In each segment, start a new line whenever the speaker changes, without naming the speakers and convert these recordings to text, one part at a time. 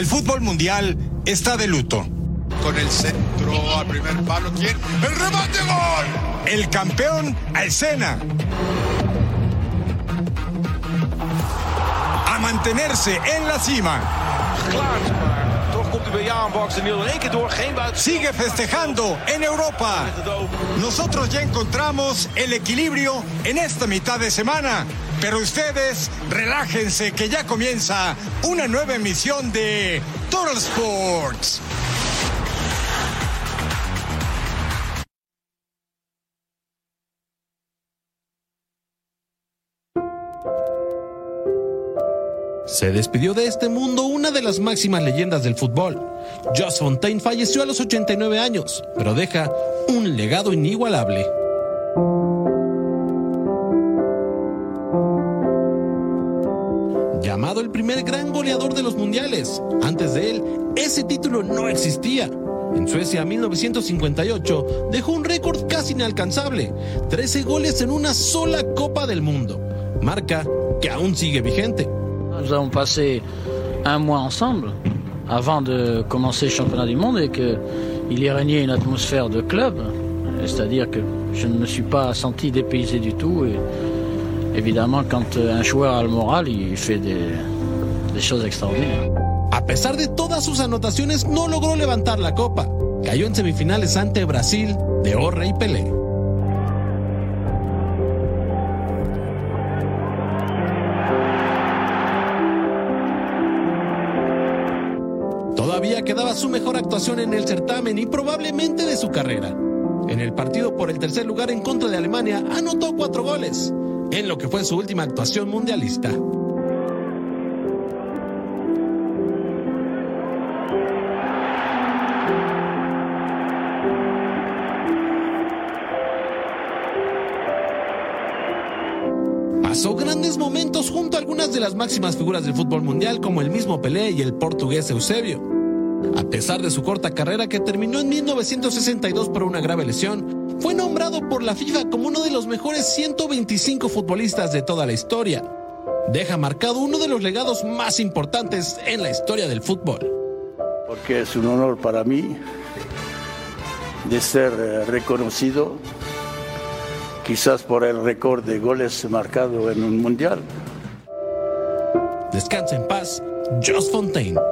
El fútbol mundial está de luto.
Con el centro al primer palo, ¿quién? ¡El remate gol!
El campeón a escena. A mantenerse en la cima. Sigue festejando en Europa. Nosotros ya encontramos el equilibrio en esta mitad de semana. Pero ustedes relájense que ya comienza una nueva emisión de Total Sports.
Se despidió de este mundo una de las máximas leyendas del fútbol. Joss Fontaine falleció a los 89 años, pero deja un legado inigualable. El gran goleador de los mundiales, antes de él, ese título no existía. En Suecia 1958 dejó un récord casi inalcanzable, 13 goles en una sola Copa del Mundo, marca que aún sigue vigente.
Nous avons passé un mois ensemble avant de commencer le championnat du monde et qu'il y régnait une atmosphère de club. C'est-à-dire que je ne me suis pas senti dépaysé du tout. Et évidemment, quand un joueur a le moral, il fait des, des choses extraordinaires.
A pesar de todas sus anotaciones, no logró levantar la copa. Cayó en semifinales ante Brasil de Orre y Pelé. Todavía quedaba su mejor actuación en el certamen y probablemente de su carrera. En el partido por el tercer lugar en contra de Alemania anotó cuatro goles, en lo que fue su última actuación mundialista. Junto a algunas de las máximas figuras del fútbol mundial como el mismo Pelé y el portugués Eusebio. A pesar de su corta carrera que terminó en 1962 por una grave lesión, fue nombrado por la FIFA como uno de los mejores 125 futbolistas de toda la historia. Deja marcado uno de los legados más importantes en la historia del fútbol.
Porque es un honor para mí de ser eh, reconocido quizás por el récord de goles marcado en un mundial.
Descansa en paz, Joss Fontaine.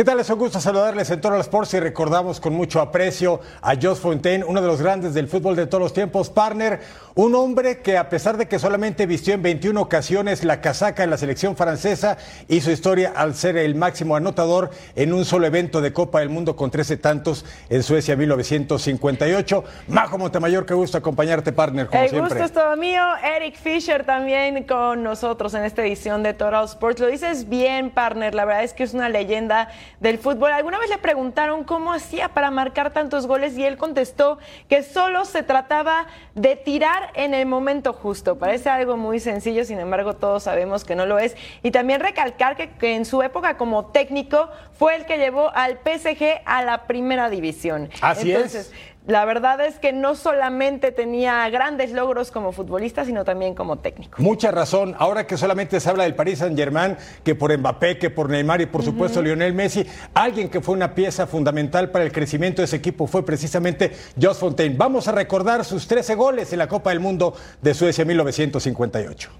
¿Qué tal? Es un gusto saludarles en Total Sports y recordamos con mucho aprecio a Jos Fontaine, uno de los grandes del fútbol de todos los tiempos, partner, un hombre que a pesar de que solamente vistió en 21 ocasiones la casaca en la selección francesa, hizo historia al ser el máximo anotador en un solo evento de Copa del Mundo con 13 tantos en Suecia 1958. Majo Montemayor, qué gusto acompañarte, partner, como
El
siempre.
gusto es todo mío. Eric Fisher también con nosotros en esta edición de Total Sports. Lo dices bien, partner. La verdad es que es una leyenda del fútbol. Alguna vez le preguntaron cómo hacía para marcar tantos goles y él contestó que solo se trataba de tirar en el momento justo. Parece algo muy sencillo, sin embargo todos sabemos que no lo es. Y también recalcar que, que en su época como técnico fue el que llevó al PSG a la primera división.
Así es.
La verdad es que no solamente tenía grandes logros como futbolista, sino también como técnico.
Mucha razón. Ahora que solamente se habla del Paris Saint Germain, que por Mbappé, que por Neymar y por supuesto Lionel Messi, alguien que fue una pieza fundamental para el crecimiento de ese equipo fue precisamente Jos Fontaine. Vamos a recordar sus 13 goles en la Copa del Mundo de Suecia 1958.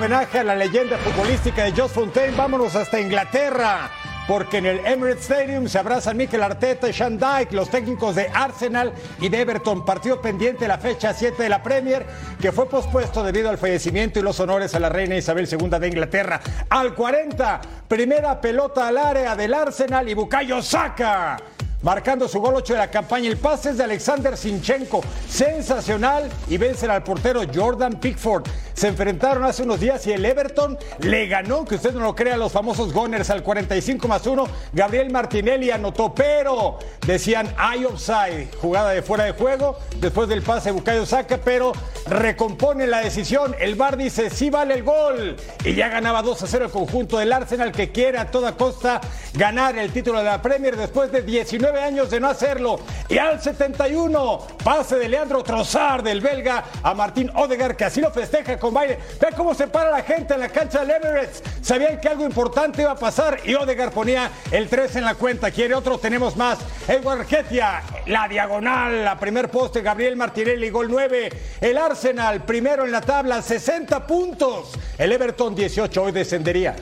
Homenaje a la leyenda futbolística de Josh Fontaine, vámonos hasta Inglaterra porque en el Emirates Stadium se abrazan Mikel Arteta y Sean Dyke, los técnicos de Arsenal y de Everton. Partido pendiente la fecha 7 de la Premier, que fue pospuesto debido al fallecimiento y los honores a la reina Isabel II de Inglaterra. Al 40, primera pelota al área del Arsenal y Bukayo Saka marcando su gol 8 de la campaña. El pase es de Alexander Sinchenko, sensacional, y vencen al portero Jordan Pickford. Se enfrentaron hace unos días y el Everton le ganó, que usted no lo crea, los famosos Gunners al 45 más 1. Gabriel Martinelli anotó, pero decían hay offside, jugada de fuera de juego, después del pase de Bukayo Saka, pero recompone la decisión. El VAR dice sí vale el gol y ya ganaba 2 a 0 el conjunto del Arsenal que quiere a toda costa ganar el título de la Premier después de 19 años de no hacerlo. Y al 71, pase de Leandro Trossard del belga a Martín Odegaard, que así lo festeja con baile. Ve cómo se para la gente en la cancha del Emirates. Sabían que algo importante iba a pasar y Odegaard ponía el 3 en la cuenta. Quiere otro, tenemos más. Edward Getia, la diagonal, la primer poste, Gabriel Martinelli, gol 9. El Arsenal, primero en la tabla, 60 puntos. El Everton 18, hoy descendería.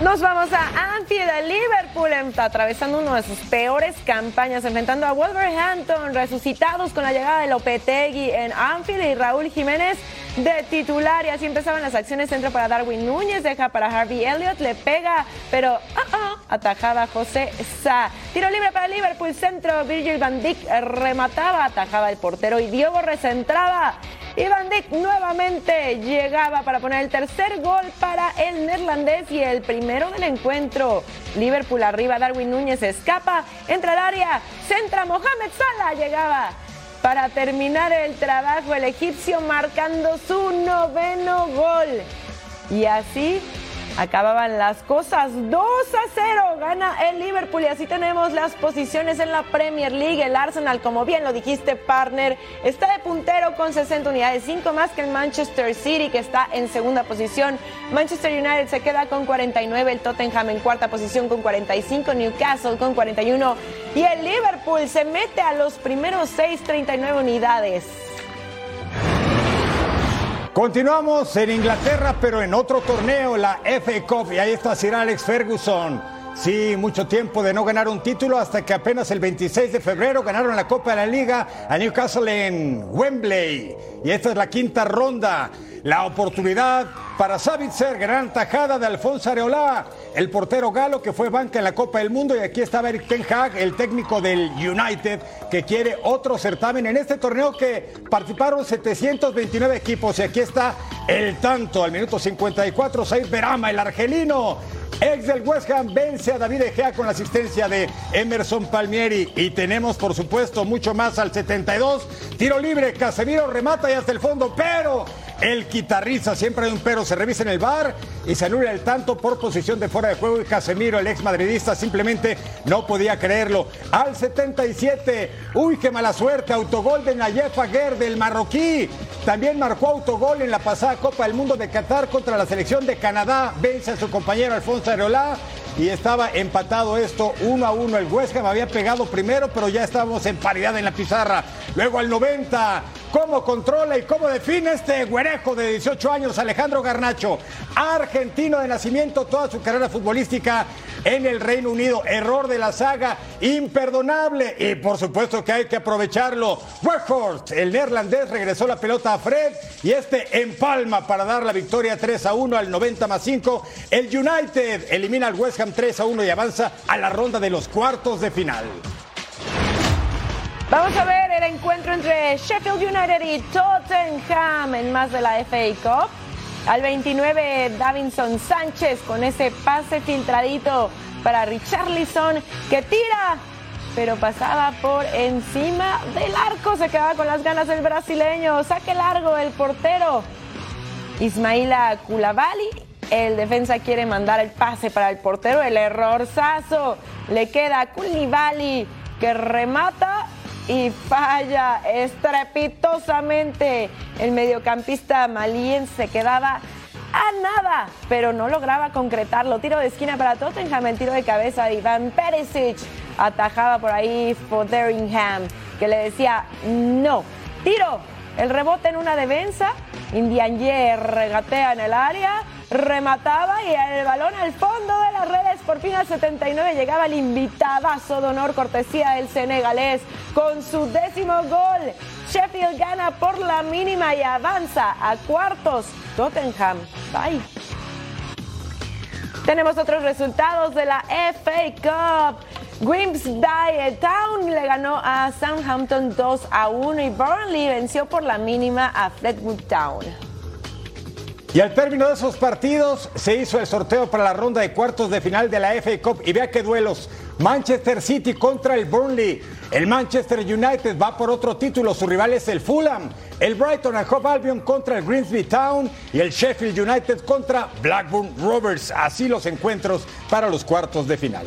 Nos vamos a Anfield, Liverpool, atravesando una de sus peores campañas, enfrentando a Wolverhampton, resucitados con la llegada de Lopetegui en Anfield y Raúl Jiménez de titular. Y así empezaban las acciones. Centro para Darwin Núñez, deja para Harvey Elliott, le pega, pero uh -oh, atajaba José Sa. Tiro libre para Liverpool, centro. Virgil van Dijk remataba, atajaba el portero y Diego recentraba. Y Van Dijk nuevamente llegaba para poner el tercer gol para el neerlandés y el primero del encuentro. Liverpool arriba, Darwin Núñez escapa, entra al área, centra Mohamed Salah, llegaba para terminar el trabajo el egipcio marcando su noveno gol. Y así acababan las cosas. 2 a 0 gana el Liverpool y así tenemos las posiciones en la Premier League. El Arsenal, como bien lo dijiste, partner, está de puntero con 60 unidades, 5 más que el Manchester City, que está en segunda posición. Manchester United se queda con 49, el Tottenham en cuarta posición con 45, Newcastle con 41 y el Liverpool se mete a los primeros 6, 39 unidades.
Continuamos en Inglaterra, pero en otro torneo, la FA Cup, y ahí está Sir Alex Ferguson. Sí, mucho tiempo de no ganar un título hasta que apenas el 26 de febrero ganaron la Copa de la Liga a Newcastle en Wembley. Y esta es la quinta ronda. La oportunidad para Savitzer, gran tajada de Alfonso Areola, el portero galo que fue banca en la Copa del Mundo. Y aquí está Eric Ten Hag, el técnico del United, que quiere otro certamen en este torneo que participaron 729 equipos. Y aquí está el tanto al minuto 54, Said Berama, el argelino. Ex del West Ham vence a David Egea con la asistencia de Emerson Palmieri. Y tenemos, por supuesto, mucho más al 72. Tiro libre, Casemiro remata y hasta el fondo, pero el guitarrista, siempre hay un pero, se revisa en el bar y se anula el tanto por posición de fuera de juego y Casemiro, el ex madridista, simplemente no podía creerlo. Al 77, uy, qué mala suerte, autogol de Nayef Aguer del marroquí. También marcó autogol en la pasada Copa del Mundo de Qatar contra la selección de Canadá. Vence a su compañero Alfonso Areola y estaba empatado esto uno a uno. El West Ham había pegado primero, pero ya estábamos en paridad en la pizarra. Luego al 90, cómo controla y cómo define este güerejo de 18 años, Alejandro Garnacho, argentino de nacimiento, toda su carrera futbolística en el Reino Unido. Error de la saga, imperdonable y por supuesto que hay que aprovecharlo. Weghorst, el neerlandés, regresó la pelota a Fred y este empalma para dar la victoria 3 a 1 al 90 más 5. El United elimina al West Ham 3 a 1 y avanza a la ronda de los cuartos de final.
Vamos a ver el encuentro entre Sheffield United y Tottenham en más de la FA Cup. Al 29, Davinson Sánchez con ese pase filtradito para Richarlison que tira, pero pasaba por encima del arco. Se quedaba con las ganas el brasileño. Saque largo el portero. Ismaila Koulibaly el defensa quiere mandar el pase para el portero, el errorzazo. Le queda a que remata y falla estrepitosamente. El mediocampista malien se quedaba a nada, pero no lograba concretarlo. Tiro de esquina para Tottenham, el tiro de cabeza de Iván Perisic. Atajaba por ahí Fotheringham, que le decía no. Tiro El rebote en una defensa. Indianye regatea en el área, remataba y el balón al fondo de las redes. Por fin al 79 llegaba el invitadazo de honor, cortesía del senegalés, con su décimo gol. Sheffield gana por la mínima y avanza a cuartos. Tottenham, bye. Tenemos otros resultados de la FA Cup. Grimsby Town le ganó a Southampton 2 a 1 y Burnley venció por la mínima a Fleetwood Town.
Y al término de esos partidos se hizo el sorteo para la ronda de cuartos de final de la FA Cup y vea qué duelos. Manchester City contra el Burnley. El Manchester United va por otro título, su rival es el Fulham. El Brighton and Hove Albion contra el Grimsby Town y el Sheffield United contra Blackburn Rovers. Así los encuentros para los cuartos de final.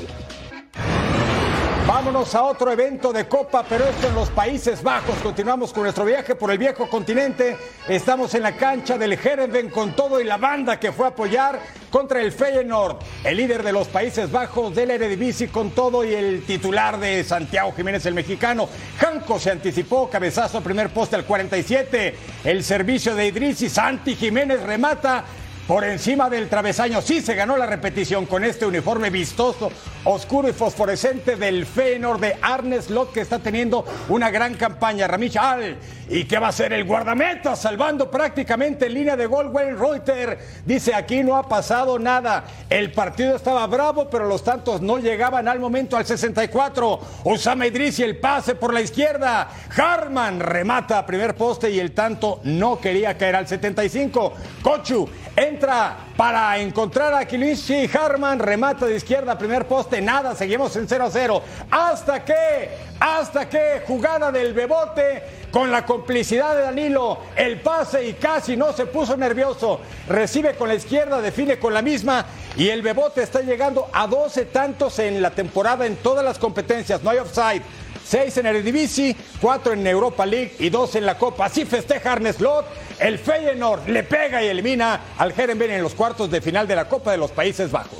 Vámonos a otro evento de Copa, pero esto en los Países Bajos. Continuamos con nuestro viaje por el viejo continente. Estamos en la cancha del Herenveen con todo y la banda que fue a apoyar contra el Feyenoord, el líder de los Países Bajos del Eredivisie con todo y el titular de Santiago Jiménez, el mexicano. Janco se anticipó, cabezazo primer poste al 47. El servicio de Idris y Santi Jiménez remata por encima del travesaño. Sí se ganó la repetición con este uniforme vistoso, oscuro y fosforescente del Feyenoord de Arne Slot que está teniendo una gran campaña. Ramich Al. ¿Y qué va a hacer el guardameta? Salvando prácticamente en línea de gol. Wayne Reuter dice aquí no ha pasado nada. El partido estaba bravo, pero los tantos no llegaban al momento al 64. Usama Idris y el pase por la izquierda. Harman remata a primer poste y el tanto no quería caer al 75. Kochu entra para encontrar a Kilishi Harman, remata de izquierda, primer poste, nada, seguimos en 0 a 0. Hasta que, hasta que, jugada del Bebote con la complicidad de Danilo, el pase y casi no se puso nervioso. Recibe con la izquierda, define con la misma y el Bebote está llegando a 12 tantos en la temporada en todas las competencias, no hay offside. 6 en Eredivisie, 4 en Europa League y 2 en la Copa. Así festeja Arne Slot. El Feyenoord le pega y elimina al Herenveen en los cuartos de final de la Copa de los Países Bajos.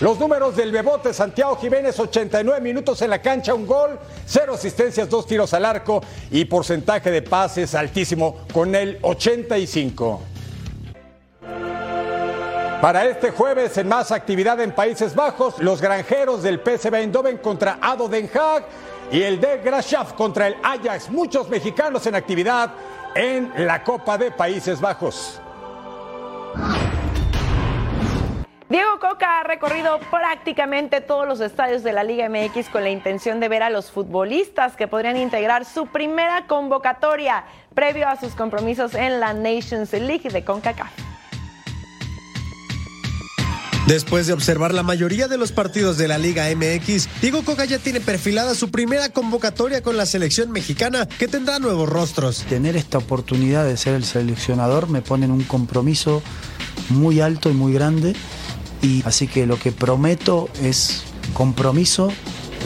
Los números del Bebote Santiago Jiménez, 89 minutos en la cancha, un gol, 0 asistencias, 2 tiros al arco y porcentaje de pases altísimo con el 85. Para este jueves, en más actividad en Países Bajos, los granjeros del PSV Eindhoven contra Ado Den Haag y el de Graafschap contra el Ajax. Muchos mexicanos en actividad en la Copa de Países Bajos.
Diego Coca ha recorrido prácticamente todos los estadios de la Liga MX con la intención de ver a los futbolistas que podrían integrar su primera convocatoria previo a sus compromisos en la Nations League de CONCACAF.
Después de observar la mayoría de los partidos de la Liga MX, Diego Coca ya tiene perfilada su primera convocatoria con la selección mexicana que tendrá nuevos rostros.
Tener esta oportunidad de ser el seleccionador me pone en un compromiso muy alto y muy grande y así que lo que prometo es compromiso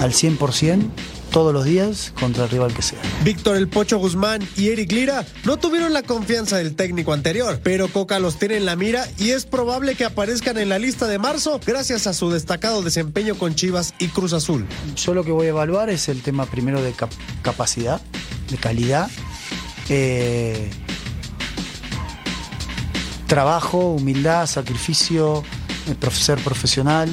al 100% todos los días contra el rival que sea.
Víctor El Pocho Guzmán y Eric Lira no tuvieron la confianza del técnico anterior, pero Coca los tiene en la mira y es probable que aparezcan en la lista de marzo gracias a su destacado desempeño con Chivas y Cruz Azul.
Yo lo que voy a evaluar es el tema primero de cap capacidad, de calidad. Eh, trabajo, humildad, sacrificio, ser profesional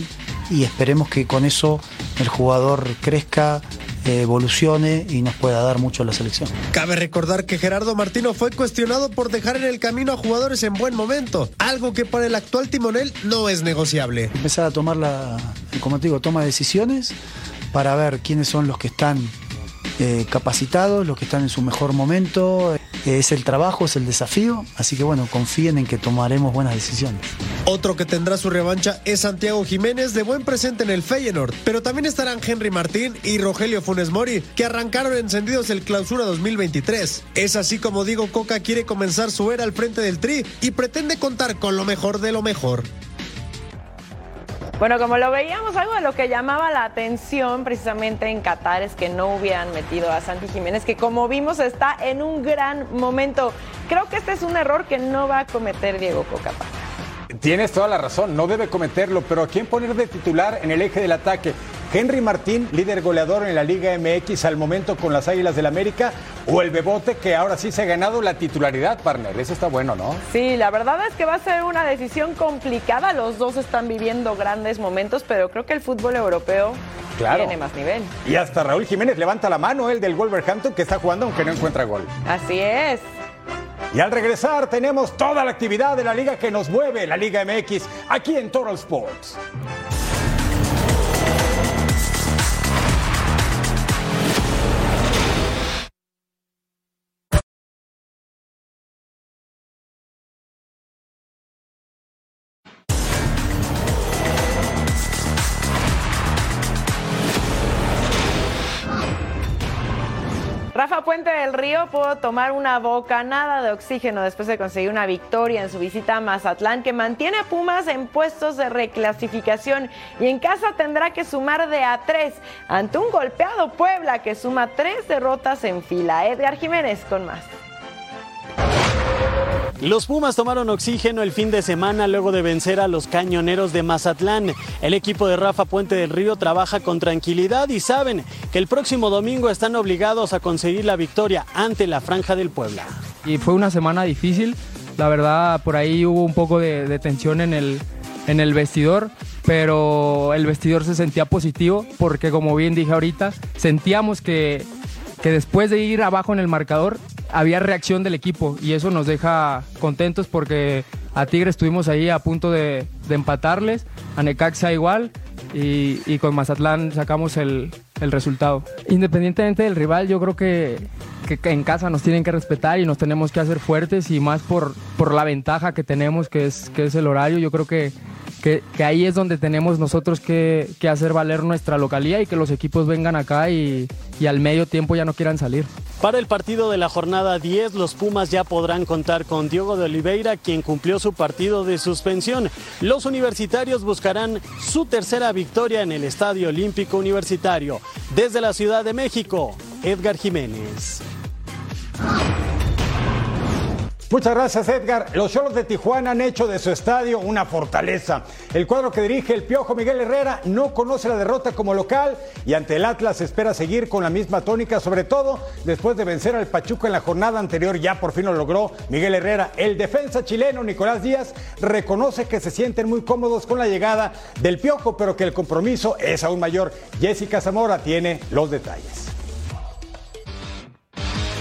y esperemos que con eso el jugador crezca, evolucione y nos pueda dar mucho a la selección.
Cabe recordar que Gerardo Martino fue cuestionado por dejar en el camino a jugadores en buen momento, algo que para el actual timonel no es negociable.
Empezar a tomar la, como te digo, toma decisiones para ver quiénes son los que están eh, capacitados, los que están en su mejor momento. Eh, es el trabajo, es el desafío, así que bueno, confíen en que tomaremos buenas decisiones.
Otro que tendrá su revancha es Santiago Jiménez, de buen presente en el Feyenoord, pero también estarán Henry Martín y Rogelio Funes Mori, que arrancaron encendidos el clausura 2023. Es así como Diego Coca quiere comenzar su era al frente del Tri y pretende contar con lo mejor de lo mejor.
Bueno, como lo veíamos, algo de lo que llamaba la atención precisamente en Qatar es que no hubieran metido a Santi Jiménez, que como vimos está en un gran momento. Creo que este es un error que no va a cometer Diego Coca.
Tienes toda la razón, no debe cometerlo, pero ¿a quién poner de titular en el eje del ataque? Henry Martín, líder goleador en la Liga MX al momento con las Águilas del América, o el Bebote que ahora sí se ha ganado la titularidad, partner. Eso está bueno, ¿no?
Sí, la verdad es que va a ser una decisión complicada. Los dos están viviendo grandes momentos, pero creo que el fútbol europeo tiene más nivel.
Y hasta Raúl Jiménez levanta la mano, el del Wolverhampton, que está jugando aunque no encuentra gol.
Así es.
Y al regresar tenemos toda la actividad de la liga que nos mueve, la Liga MX, aquí en Total Sports.
Rafa Puente del Río pudo tomar una bocanada de oxígeno después de conseguir una victoria en su visita a Mazatlán que mantiene a Pumas en puestos de reclasificación y en casa tendrá que sumar de a tres ante un golpeado Puebla que suma tres derrotas en fila. Edgar Jiménez con más.
Los Pumas tomaron oxígeno el fin de semana luego de vencer a los cañoneros de Mazatlán. El equipo de Rafa Puente del Río trabaja con tranquilidad y saben que el próximo domingo están obligados a conseguir la victoria ante la Franja del Puebla.
Y fue una semana difícil, la verdad por ahí hubo un poco de, de tensión en el, en el vestidor, pero el vestidor se sentía positivo porque como bien dije ahorita, sentíamos que, que después de ir abajo en el marcador había reacción del equipo y eso nos deja contentos porque a Tigres estuvimos ahí a punto de, empatarles, a Necaxa igual y, con Mazatlán sacamos el, el, resultado. Independientemente del rival, yo creo que, que, que, en casa nos tienen que respetar y nos tenemos que hacer fuertes y más por, por la ventaja que tenemos que es, que es el horario. Yo creo que, que, ahí es donde tenemos nosotros que, hacer valer nuestra localía y que los equipos vengan acá y, al medio tiempo ya no quieran salir.
Para el partido de la jornada 10, los Pumas ya podrán contar con Diogo de Oliveira, quien cumplió su partido de suspensión. Los universitarios buscarán su tercera victoria en el Estadio Olímpico Universitario. Desde la Ciudad de México, Edgar Jiménez.
Muchas gracias, Edgar. Los Cholos de Tijuana han hecho de su estadio una fortaleza. El cuadro que dirige el Piojo Miguel Herrera no conoce la derrota como local y ante el Atlas espera seguir con la misma tónica, sobre todo después de vencer al Pachuca en la jornada anterior. Ya por fin lo logró Miguel Herrera. El defensa chileno Nicolás Díaz reconoce que se sienten muy cómodos con la llegada del Piojo, pero que el compromiso es aún mayor. Jessica Zamora tiene los detalles.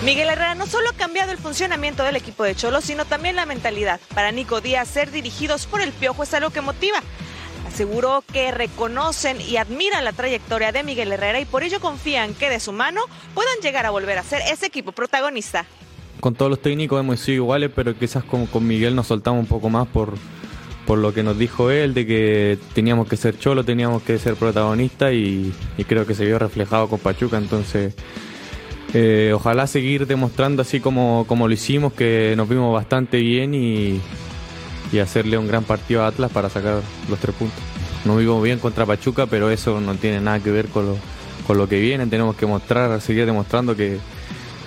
Miguel Herrera no solo ha cambiado el funcionamiento del equipo de Cholo, sino también la mentalidad. Para Nico Díaz, ser dirigidos por el Piojo es algo que motiva. Aseguró que reconocen y admiran la trayectoria de Miguel Herrera y por ello confían que de su mano puedan llegar a volver a ser ese equipo protagonista.
Con todos los técnicos hemos sido iguales, pero quizás con, Miguel nos soltamos un poco más por, por lo que nos dijo él, de que teníamos que ser Cholo, teníamos que ser protagonistas y, y creo que se vio reflejado con Pachuca, entonces... Eh, ojalá seguir demostrando así como, como, lo hicimos, que nos vimos bastante bien y, hacerle un gran partido a Atlas para sacar los tres puntos. Nos vimos bien contra Pachuca, pero eso no tiene nada que ver con lo, con lo que viene. Tenemos que mostrar, seguir demostrando que,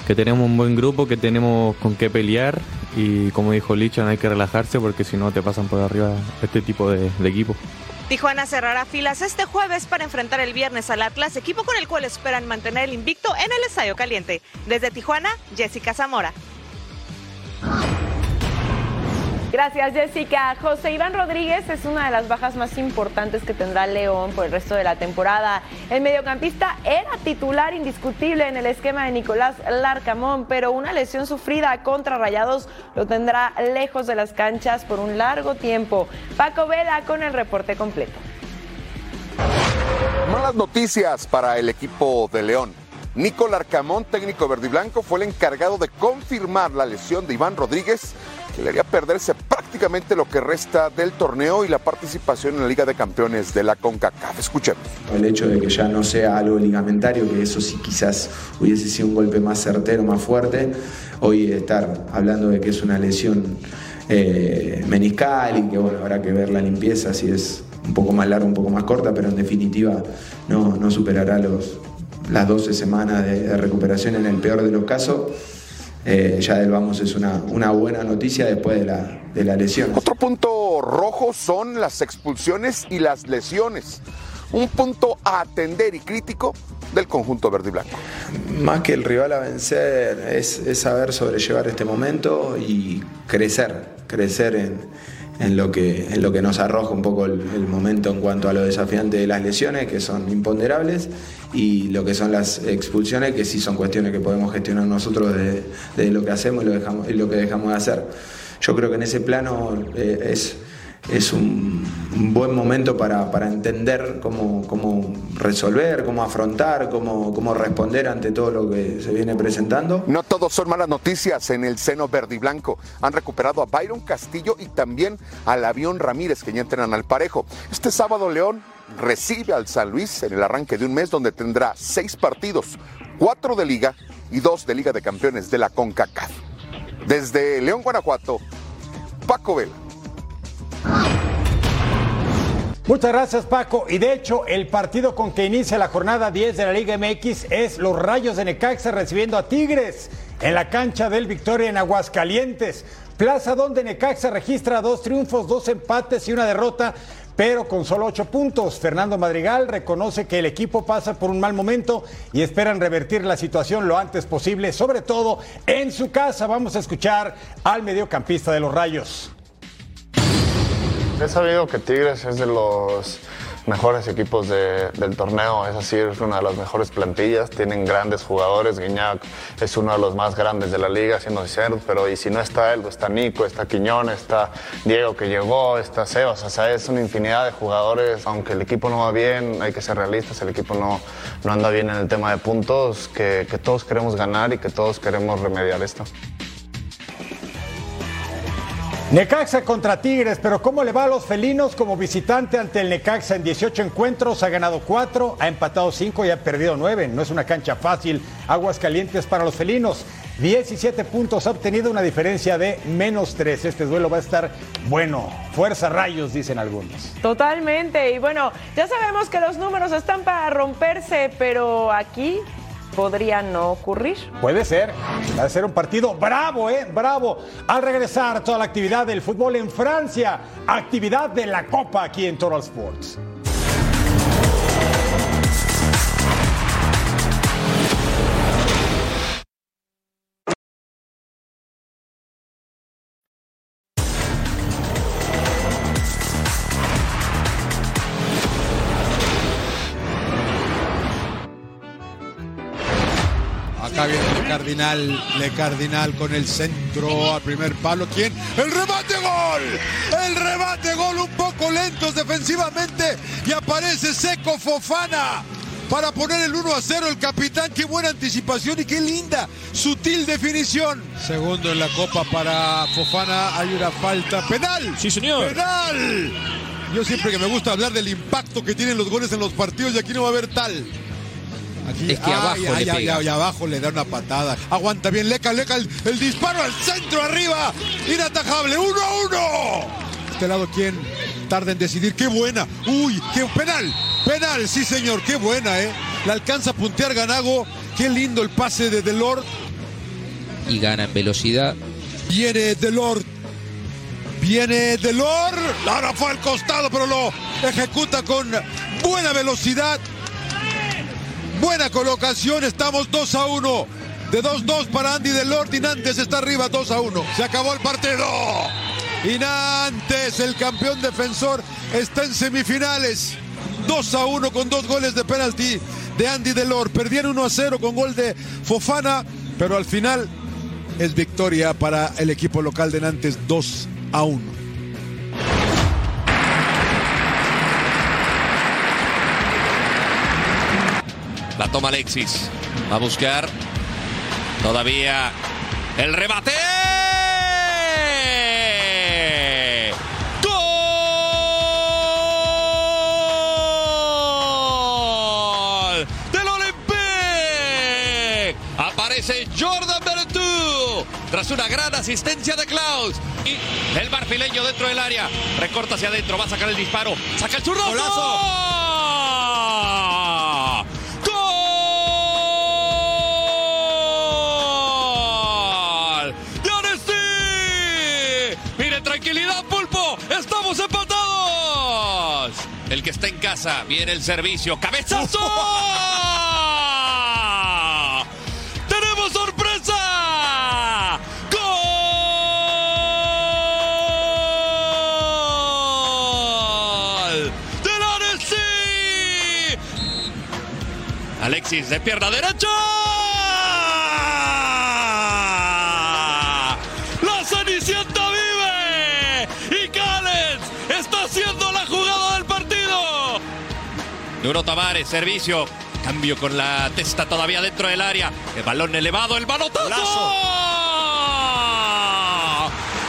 que tenemos un buen grupo, que tenemos con qué pelear y como dijo Licha, no hay que relajarse porque si no te pasan por arriba este tipo de, de equipos.
Tijuana cerrará filas este jueves para enfrentar el viernes al Atlas, equipo con el cual esperan mantener el invicto en el Estadio Caliente. Desde Tijuana, Jessica Zamora.
Gracias, Jessica. José Iván Rodríguez es una de las bajas más importantes que tendrá León por el resto de la temporada. El mediocampista era titular indiscutible en el esquema de Nicolás Larcamón, pero una lesión sufrida contra Rayados lo tendrá lejos de las canchas por un largo tiempo. Paco Vela con el reporte completo.
Malas noticias para el equipo de León. Nico Larcamón, técnico verde y blanco, fue el encargado de confirmar la lesión de Iván Rodríguez que le haría perderse prácticamente lo que resta del torneo y la participación en la Liga de Campeones de la CONCACAF. Escuchemos.
El hecho de que ya no sea algo ligamentario, que eso sí quizás hubiese sido un golpe más certero, más fuerte, hoy estar hablando de que es una lesión eh, meniscal y que bueno, habrá que ver la limpieza si es un poco más larga, un poco más corta, pero en definitiva no, superará los, las 12 semanas de recuperación en el peor de los casos eh, ya del vamos es una, una, buena noticia después de la, de la lesión.
Otro punto rojo son las expulsiones y las lesiones. un punto a atender y crítico del conjunto verde y blanco.
Más que el rival a vencer es, es saber sobrellevar este momento y crecer, crecer en, en lo, que, en lo que nos arroja un poco el, momento en cuanto a lo desafiante de las lesiones, que son imponderables, y lo que son las expulsiones, que sí son cuestiones que podemos gestionar nosotros de, lo que hacemos y lo, dejamos, lo que dejamos de hacer. Yo creo que en ese plano eh, es es un, buen momento para, para entender cómo, cómo, resolver, cómo afrontar, cómo, cómo, responder ante todo lo que se viene presentando.
No todos son malas noticias en el seno verde y blanco. Han recuperado a Byron Castillo y también al avión Ramírez, que ya entrenan al parejo. Este sábado León recibe al San Luis en el arranque de un mes donde tendrá seis partidos, cuatro de liga y dos de Liga de Campeones de la CONCACAF. Desde León, Guanajuato, Paco Vela.
Muchas gracias Paco. Y de hecho, el partido con que inicia la jornada 10 de la Liga MX es los Rayos de Necaxa recibiendo a Tigres en la cancha del Victoria en Aguascalientes. Plaza donde Necaxa registra dos triunfos, dos empates y una derrota, pero con solo ocho puntos. Fernando Madrigal reconoce que el equipo pasa por un mal momento y esperan revertir la situación lo antes posible, sobre todo en su casa. Vamos a escuchar al mediocampista de los Rayos.
He sabido que Tigres es de los mejores equipos de, del torneo, es así, es una de las mejores plantillas, tienen grandes jugadores, Guiñac es uno de los más grandes de la liga, siendo sincero, pero y si no está él, está Nico, está Quiñón, está Diego que llegó, está Sebas, o sea, es una infinidad de jugadores, aunque el equipo no va bien, hay que ser realistas, el equipo no, no anda bien en el tema de puntos, que todos queremos ganar y que todos queremos remediar esto.
Necaxa contra Tigres, pero ¿cómo le va a los felinos como visitante ante el Necaxa en 18 encuentros? Ha ganado 4, ha empatado 5 y ha perdido 9. No es una cancha fácil. Aguas calientes para los felinos. 17 puntos ha obtenido una diferencia de menos 3. Este duelo va a estar bueno. Fuerza rayos, dicen algunos.
Totalmente. Y bueno, ya sabemos que los números están para romperse, pero aquí podría no ocurrir.
Puede ser. Va a ser un partido bravo, ¿eh? Bravo. Al regresar toda la actividad del fútbol en Francia, actividad de la Copa aquí en Total Sports.
Cardinal, Le Cardinal con el centro al primer palo. ¿Quién? ¡El remate gol! El remate gol un poco lentos defensivamente y aparece Seco Fofana para poner el 1 a 0 el capitán. Qué buena anticipación y qué linda, sutil definición. Segundo en la copa para Fofana. Hay una falta penal.
Sí, señor.
Penal. Yo siempre que me gusta hablar del impacto que tienen los goles en los partidos y aquí no va a haber tal. Aquí,
es que abajo le
abajo da una patada. Aguanta bien Leca, Leca, el, el disparo al centro arriba. Inatajable, uno a uno. Este lado, ¿quién tarda en decidir? ¡Qué buena! ¡Uy! ¡Qué penal! ¡Penal! Sí, señor, qué buena, ¿eh? La alcanza a puntear Ganago. Qué lindo el pase de Delort.
Y gana en velocidad.
Viene Delort. Viene Delort. Ahora fue al costado, pero lo ejecuta con buena velocidad. Buena colocación, estamos 2 a 1. De 2-2 para Andy Delort y Nantes está arriba 2 a 1. Se acabó el partido. Y Nantes, el campeón defensor, está en semifinales. 2 a 1 con dos goles de penalti de Andy Delort. Perdían 1 a 0 con gol de Fofana, pero al final es victoria para el equipo local de Nantes 2 a 1.
La toma Alexis. Va a buscar. Todavía el remate. ¡Gol! ¡Del Olympique! Aparece Jordan Bertú. Tras una gran asistencia de Klaus. Y el marfileño dentro del área. Recorta hacia adentro. Va a sacar el disparo. Saca el churro. El que está en casa. Viene el servicio. ¡Cabezazo! ¡Tenemos sorpresa! ¡Gol! ¡Del! Alexis de pierna derecha. Nuno Tavares, servicio. Cambio con la testa todavía dentro del área. El balón elevado, el manotazo.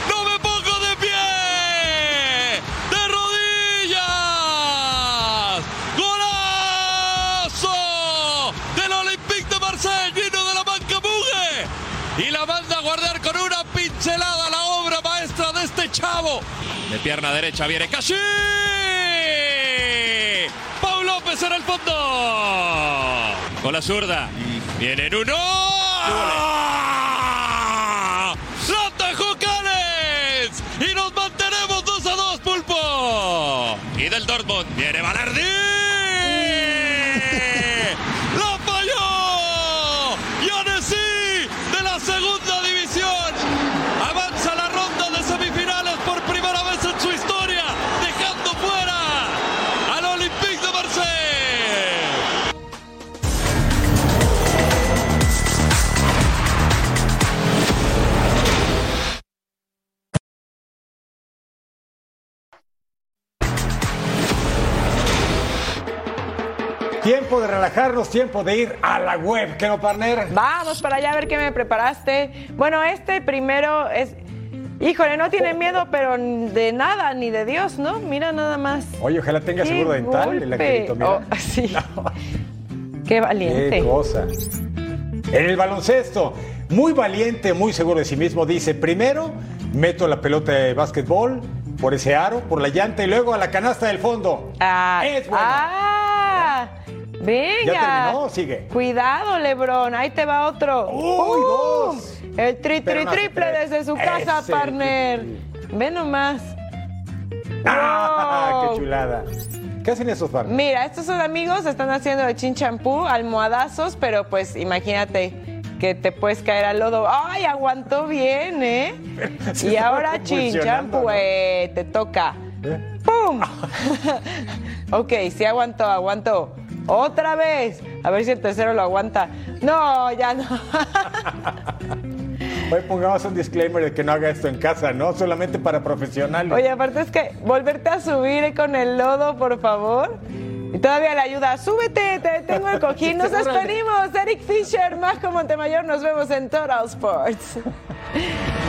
¡No me pongo de pie! ¡De rodillas! ¡Golazo! Del Olympique de Marseille, vino de la banca Mugue. Y la manda a guardar con una pincelada la obra maestra de este chavo. De pierna derecha viene Cashi. En el fondo. Con la zurda. Viene en uno. ¡La Callens! Y nos mantenemos 2 a 2, Pulpo. Y del Dortmund viene Valerdi.
Tiempo de relajarnos, tiempo de ir a la web, ¿qué no, partner?
Vamos para allá a ver qué me preparaste. Bueno, este primero es. Híjole, no tiene miedo, pero de nada, ni de Dios, ¿no? Mira nada más.
Oye, ojalá tenga
Qué
seguro dental el angelito, mira.
Oh, sí. Qué valiente.
Qué cosa. En el baloncesto, muy valiente, muy seguro de sí mismo, dice, primero meto la pelota de básquetbol por ese aro, por la llanta y luego a la canasta del fondo.
Ah,
Es bueno.
ah, venga.
¿Ya terminó? Sigue.
Cuidado, Lebron, ahí te va otro.
Uy, dos.
El tri, tri,
no
triple
tres.
desde su casa,
Ese,
partner. Ve nomás.
¡Ah,
Wow.
qué chulada! ¿Qué hacen esos partners?
Mira, estos son amigos, están haciendo de chin champú, almohadazos, pero pues imagínate que te puedes caer al lodo. ¡Ay, aguantó bien, eh! Y ahora chin
convulsionando,
champú,
¿no?
eh, te toca.
¿Eh?
¡Pum! ok, sí aguantó, aguantó. Otra vez. A ver si el tercero lo aguanta. No, ya no.
Hoy pongamos un disclaimer de que no haga esto en casa, ¿no? Solamente para profesionales.
Oye, aparte es que volverte a subir con el lodo, por favor. Y todavía le ayuda. Súbete, te tengo el cojín. Nos despedimos. Eric Fisher, Majo Montemayor. Nos vemos en Total Sports.